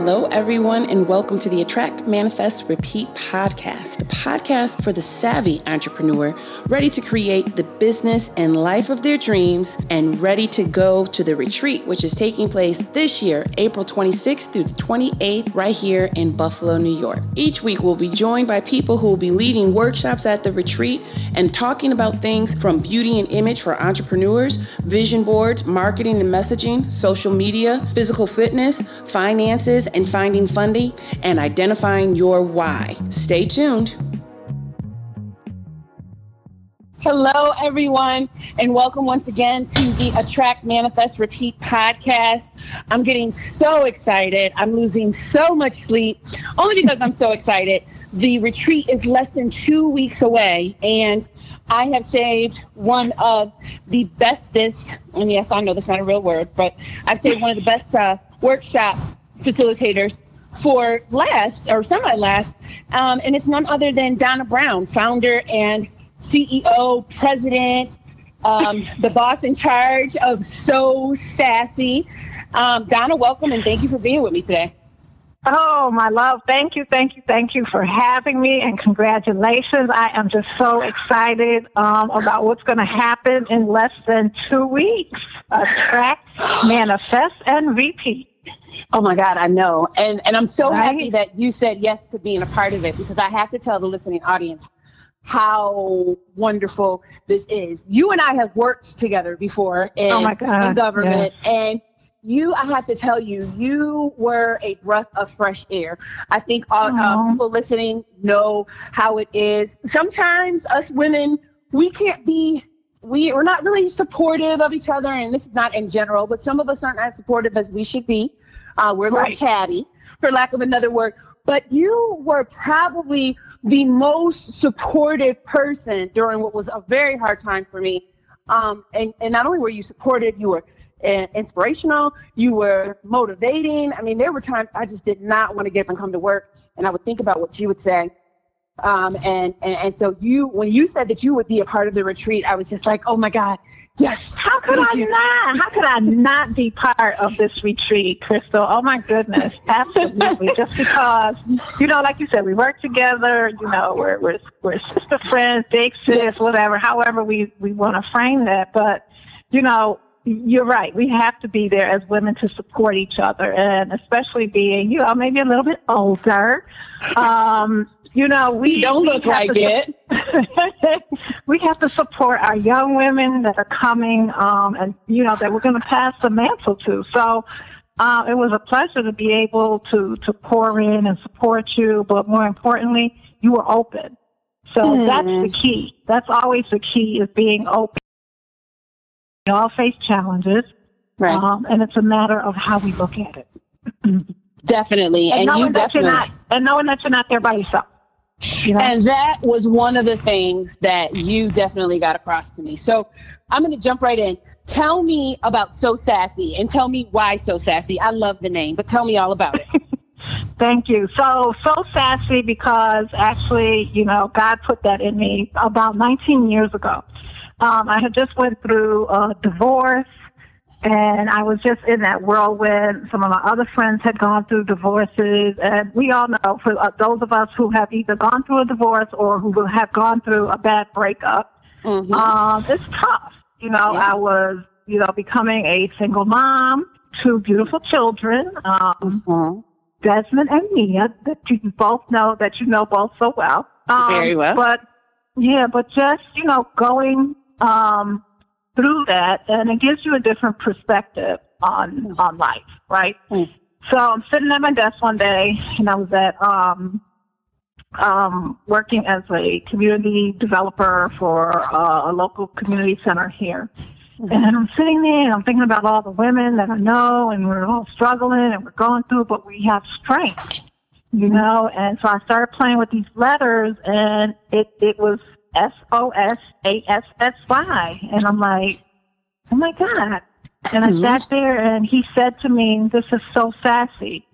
Hello, everyone, and welcome to the Attract, Manifest, Repeat podcast, the podcast for the savvy entrepreneur ready to create the business and life of their dreams and ready to go to the retreat, which is taking place this year, April 26th through the 28th, right here in Buffalo, New York. Each week, we'll be joined by people who will be leading workshops at the retreat and talking about things from beauty and image for entrepreneurs, vision boards, marketing and messaging, social media, physical fitness, finances, and finding funding, and identifying your why. Stay tuned. Hello, everyone, and welcome once again to the Attract, Manifest, Repeat podcast. I'm getting so excited. I'm losing so much sleep only because I'm so excited. The retreat is less than two weeks away, and I have saved one of the bestest, and yes, I know that's not a real word, but I've saved one of the best uh, workshop facilitators for last or semi last, um, and it's none other than Donna Brown, founder and CEO, president, um, the boss in charge of So Sassy. Um, Donna, welcome and thank you for being with me today. Oh, my love. Thank you, thank you, thank you for having me and congratulations. I am just so excited um, about what's going to happen in less than two weeks. Attract, manifest, and repeat. Oh my God, I know. And and I'm so right? happy that you said yes to being a part of it because I have to tell the listening audience how wonderful this is. You and I have worked together before in, oh in government yes. and you, I have to tell you, you were a breath of fresh air. I think all, uh, people listening know how it is. Sometimes us women, we can't be, we, we're not really supportive of each other, and this is not in general, but some of us aren't as supportive as we should be. Uh, we're a little right. catty, for lack of another word. But you were probably the most supportive person during what was a very hard time for me. Um, and, and not only were you supportive, you were inspirational. You were motivating. I mean, there were times I just did not want to get up and come to work, and I would think about what you would say. Um, and, and and so you, when you said that you would be a part of the retreat, I was just like, oh my God, yes. How could I not? How could I not be part of this retreat, Crystal? Oh my goodness, absolutely. just because, you know, like you said, we work together. You know, we're we're we're sister friends, big sis, whatever. However, we we want to frame that, but you know, you're right. We have to be there as women to support each other, and especially being, you know, maybe a little bit older. Um, you know, we don't look like to, it. we have to support our young women that are coming, um, and you know that we're going to pass the mantle to. So. Uh, it was a pleasure to be able to, to pour in and support you, but more importantly, you were open. So mm. that's the key. That's always the key is being open we all face challenges, right? Um, and it's a matter of how we look at it. definitely, and, and knowing that definitely, you're not, and knowing that you're not there by yourself. You know? And that was one of the things that you definitely got across to me. So I'm going to jump right in. Tell me about So Sassy and tell me why So Sassy. I love the name, but tell me all about it. Thank you. So, so sassy because actually, you know, God put that in me about 19 years ago. Um, I had just went through a divorce and I was just in that whirlwind. Some of my other friends had gone through divorces, and we all know for uh, those of us who have either gone through a divorce or who have gone through a bad breakup, mm-hmm. um, it's tough. You know, yeah. I was, you know, becoming a single mom, two beautiful children, um, mm-hmm. Desmond and Mia, that you both know, that you know both so well. Um, Very well. But yeah, but just you know, going um, through that, and it gives you a different perspective on on life, right? Mm. So I'm sitting at my desk one day, and I was at um, um, working as a community developer for uh, a local community center here. Mm-hmm. And I'm sitting there and I'm thinking about all the women that I know and we're all struggling and we're going through, but we have strength, you know? And so I started playing with these letters and it, it was S O S A S S Y. And I'm like, oh my God. And I sat there and he said to me, this is so sassy.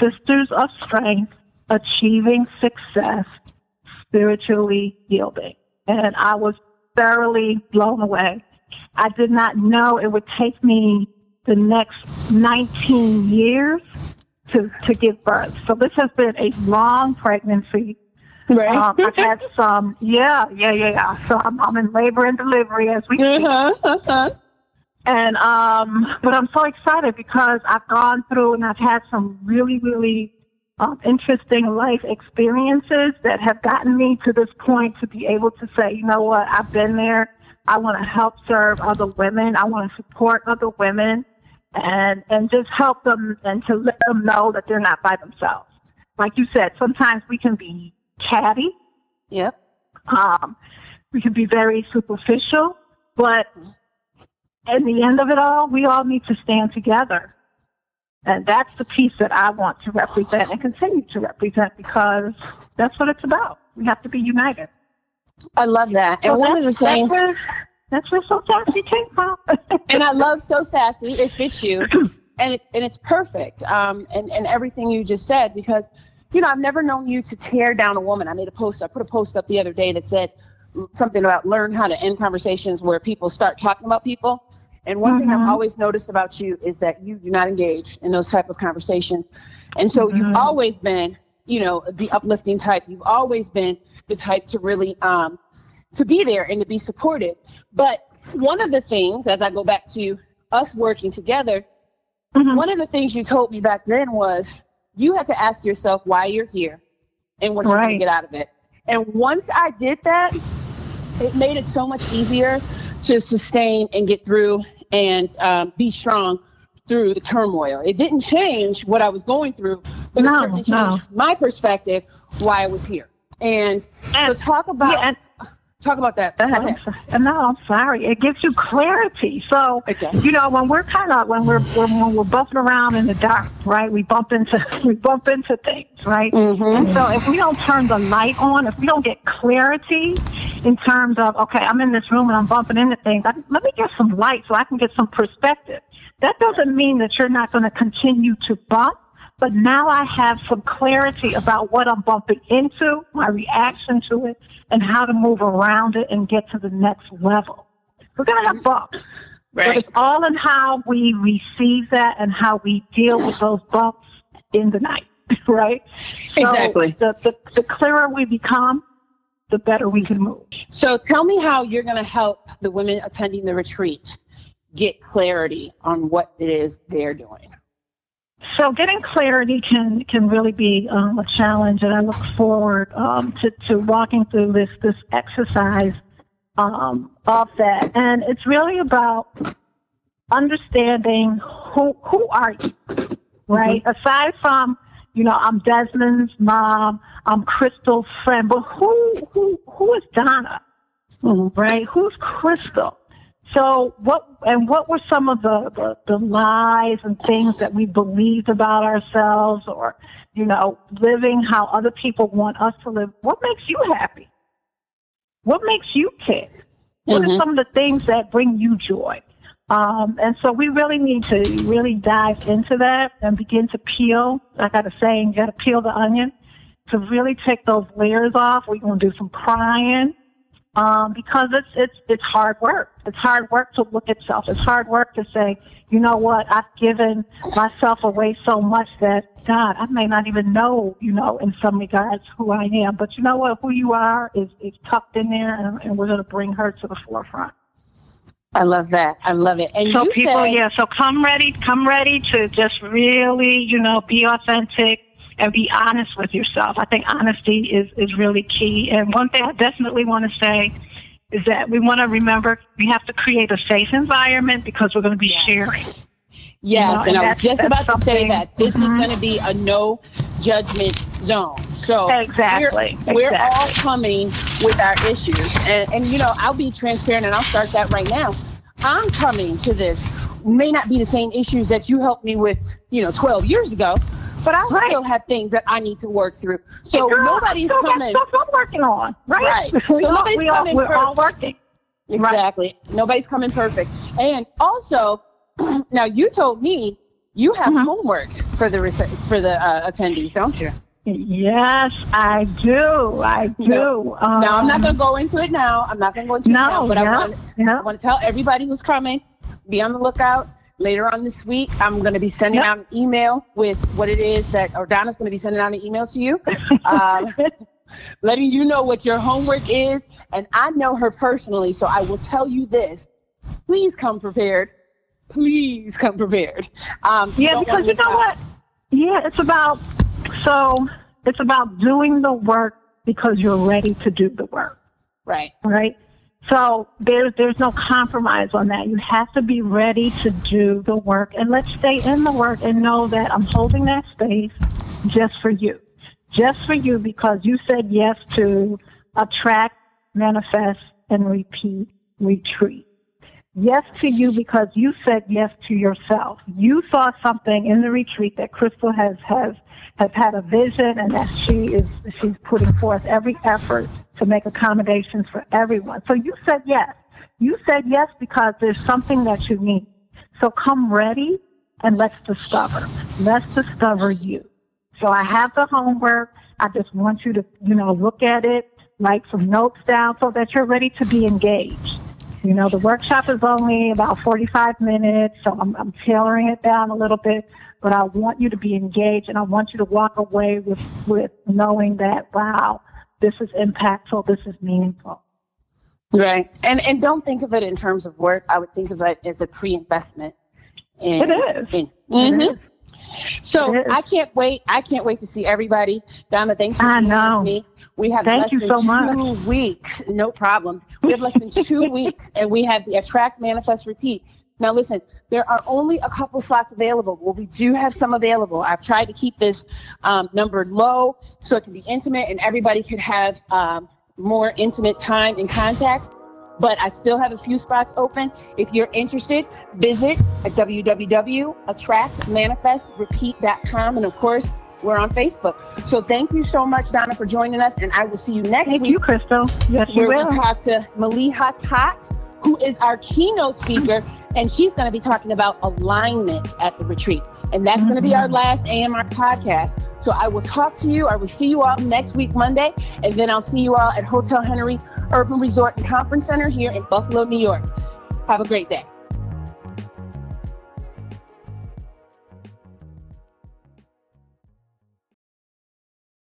Sisters of strength, achieving success, spiritually yielding. And I was thoroughly blown away. I did not know it would take me the next 19 years to, to give birth. So this has been a long pregnancy. Right. Um, I've had some, yeah, yeah, yeah, yeah. So I'm, I'm in labor and delivery as we speak. Uh-huh, uh-huh. And, um, but I'm so excited because I've gone through and I've had some really, really um, interesting life experiences that have gotten me to this point to be able to say, you know what, I've been there. I want to help serve other women. I want to support other women and, and just help them and to let them know that they're not by themselves. Like you said, sometimes we can be catty. Yep. Um, we can be very superficial, but in the end of it all, we all need to stand together and that's the piece that I want to represent and continue to represent because that's what it's about. We have to be united. I love that. So and one of the things that's where, that's where So Sassy came from. and I love So Sassy. It fits you. And it, and it's perfect. Um, and, and everything you just said because, you know, I've never known you to tear down a woman. I made a post, I put a post up the other day that said something about learn how to end conversations where people start talking about people. And one mm-hmm. thing I've mm-hmm. always noticed about you is that you do not engage in those type of conversations. And so mm-hmm. you've always been, you know, the uplifting type. You've always been the type to really um, to be there and to be supportive. But one of the things, as I go back to us working together, mm-hmm. one of the things you told me back then was you have to ask yourself why you're here and what you're going to get out of it. And once I did that, it made it so much easier to sustain and get through and um, be strong through the turmoil. It didn't change what I was going through, but no, it certainly changed no. my perspective why I was here. And, and so talk about yeah, and, talk about that. No, I'm sorry. It gives you clarity. So you know when we're kind of when we're when we're bumping around in the dark, right? We bump into we bump into things, right? Mm-hmm. And so if we don't turn the light on, if we don't get clarity, in terms of, okay, I'm in this room and I'm bumping into things. I, let me get some light so I can get some perspective. That doesn't mean that you're not going to continue to bump, but now I have some clarity about what I'm bumping into, my reaction to it, and how to move around it and get to the next level. We're going to have bumps. Right. But it's all in how we receive that and how we deal with those bumps in the night, right? Exactly. So the, the, the clearer we become, the better we can move. So tell me how you're going to help the women attending the retreat get clarity on what it is they're doing. So getting clarity can can really be um, a challenge, and I look forward um, to, to walking through this this exercise um, of that. And it's really about understanding who who are you, right? Mm-hmm. Aside from you know, I'm Desmond's mom. I'm Crystal's friend. But who who who is Donna? Mm-hmm. Right? Who's Crystal? So what and what were some of the, the, the lies and things that we believed about ourselves or, you know, living how other people want us to live? What makes you happy? What makes you tick? What mm-hmm. are some of the things that bring you joy? Um, and so we really need to really dive into that and begin to peel. I got a saying, you got to peel the onion to really take those layers off. We're going to do some crying um, because it's it's it's hard work. It's hard work to look at self. It's hard work to say, you know what, I've given myself away so much that God, I may not even know, you know, in some regards who I am. But you know what, who you are is is tucked in there, and, and we're going to bring her to the forefront. I love that. I love it. And so people, say, yeah. So come ready, come ready to just really, you know, be authentic and be honest with yourself. I think honesty is is really key. And one thing I definitely want to say is that we want to remember we have to create a safe environment because we're going to be yes. sharing. Yes, you know, and, and I was just about to say that this mm-hmm. is going to be a no judgment zone. So exactly, we're, we're all coming with our issues, and, and you know I'll be transparent and I'll start that right now. I'm coming to this may not be the same issues that you helped me with, you know, 12 years ago, but I right. still have things that I need to work through. So girl, nobody's coming. Stuff I'm working on, right? Right. So we nobody's all, we coming. All, we're all working. Exactly. Right. Nobody's coming perfect. And also, now you told me you have mm-hmm. homework for the for the uh, attendees, don't you? Yes, I do. I do. No, um, now I'm not going to go into it now. I'm not going to go into no, it now. But yeah, I want yeah. I want to tell everybody who's coming, be on the lookout. Later on this week, I'm going to be sending yep. out an email with what it is that, or Donna's going to be sending out an email to you, um, letting you know what your homework is. And I know her personally, so I will tell you this. Please come prepared. Please come prepared. Um, yeah, because you know out. what? Yeah, it's about, so it's about doing the work because you're ready to do the work. Right. Right. So there's there's no compromise on that. You have to be ready to do the work and let's stay in the work and know that I'm holding that space just for you. Just for you because you said yes to attract, manifest, and repeat retreat. Yes to you because you said yes to yourself. You saw something in the retreat that Crystal has has has had a vision and that she is she's putting forth every effort to make accommodations for everyone. So you said yes. You said yes because there's something that you need. So come ready and let's discover. Let's discover you. So I have the homework. I just want you to, you know, look at it, write some notes down so that you're ready to be engaged. You know, the workshop is only about 45 minutes, so I'm, I'm tailoring it down a little bit, but I want you to be engaged and I want you to walk away with, with knowing that, wow, this is impactful, this is meaningful. Right. And and don't think of it in terms of work. I would think of it as a pre-investment. In, it is. In, mm-hmm. it is. So. I can't wait. I can't wait to see everybody. Donna, thanks for being with me. We have Thank less you than so two much. weeks. No problem. We have less than two weeks, and we have the attract, manifest, repeat. Now, listen, there are only a couple slots available. Well, we do have some available. I've tried to keep this um, numbered low so it can be intimate and everybody could have um, more intimate time and contact. But I still have a few spots open. If you're interested, visit at www.attractmanifestrepeat.com. And of course, we're on Facebook. So thank you so much, Donna, for joining us. And I will see you next thank week. Thank you, Crystal. Yes, you will. we talk to Maliha Tott, who is our keynote speaker and she's going to be talking about alignment at the retreat. And that's mm-hmm. going to be our mm-hmm. last AMR podcast. So I will talk to you. I will see you all next week, Monday. And then I'll see you all at Hotel Henry Urban Resort and Conference Center here in Buffalo, New York. Have a great day.